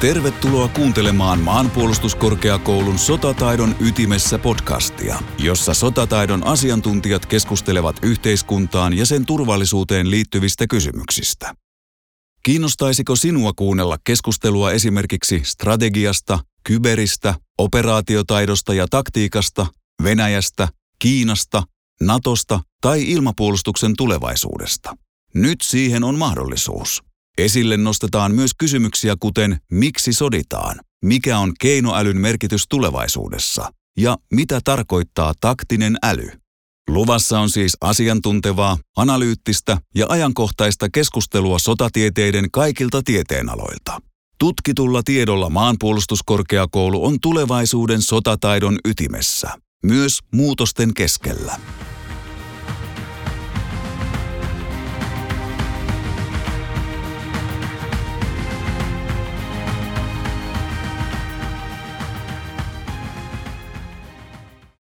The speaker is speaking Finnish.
Tervetuloa kuuntelemaan Maanpuolustuskorkeakoulun Sotataidon ytimessä podcastia, jossa sotataidon asiantuntijat keskustelevat yhteiskuntaan ja sen turvallisuuteen liittyvistä kysymyksistä. Kiinnostaisiko sinua kuunnella keskustelua esimerkiksi strategiasta, kyberistä, operaatiotaidosta ja taktiikasta, Venäjästä, Kiinasta, Natosta tai ilmapuolustuksen tulevaisuudesta? Nyt siihen on mahdollisuus. Esille nostetaan myös kysymyksiä kuten miksi soditaan, mikä on keinoälyn merkitys tulevaisuudessa ja mitä tarkoittaa taktinen äly. Luvassa on siis asiantuntevaa, analyyttistä ja ajankohtaista keskustelua sotatieteiden kaikilta tieteenaloilta. Tutkitulla tiedolla maanpuolustuskorkeakoulu on tulevaisuuden sotataidon ytimessä, myös muutosten keskellä.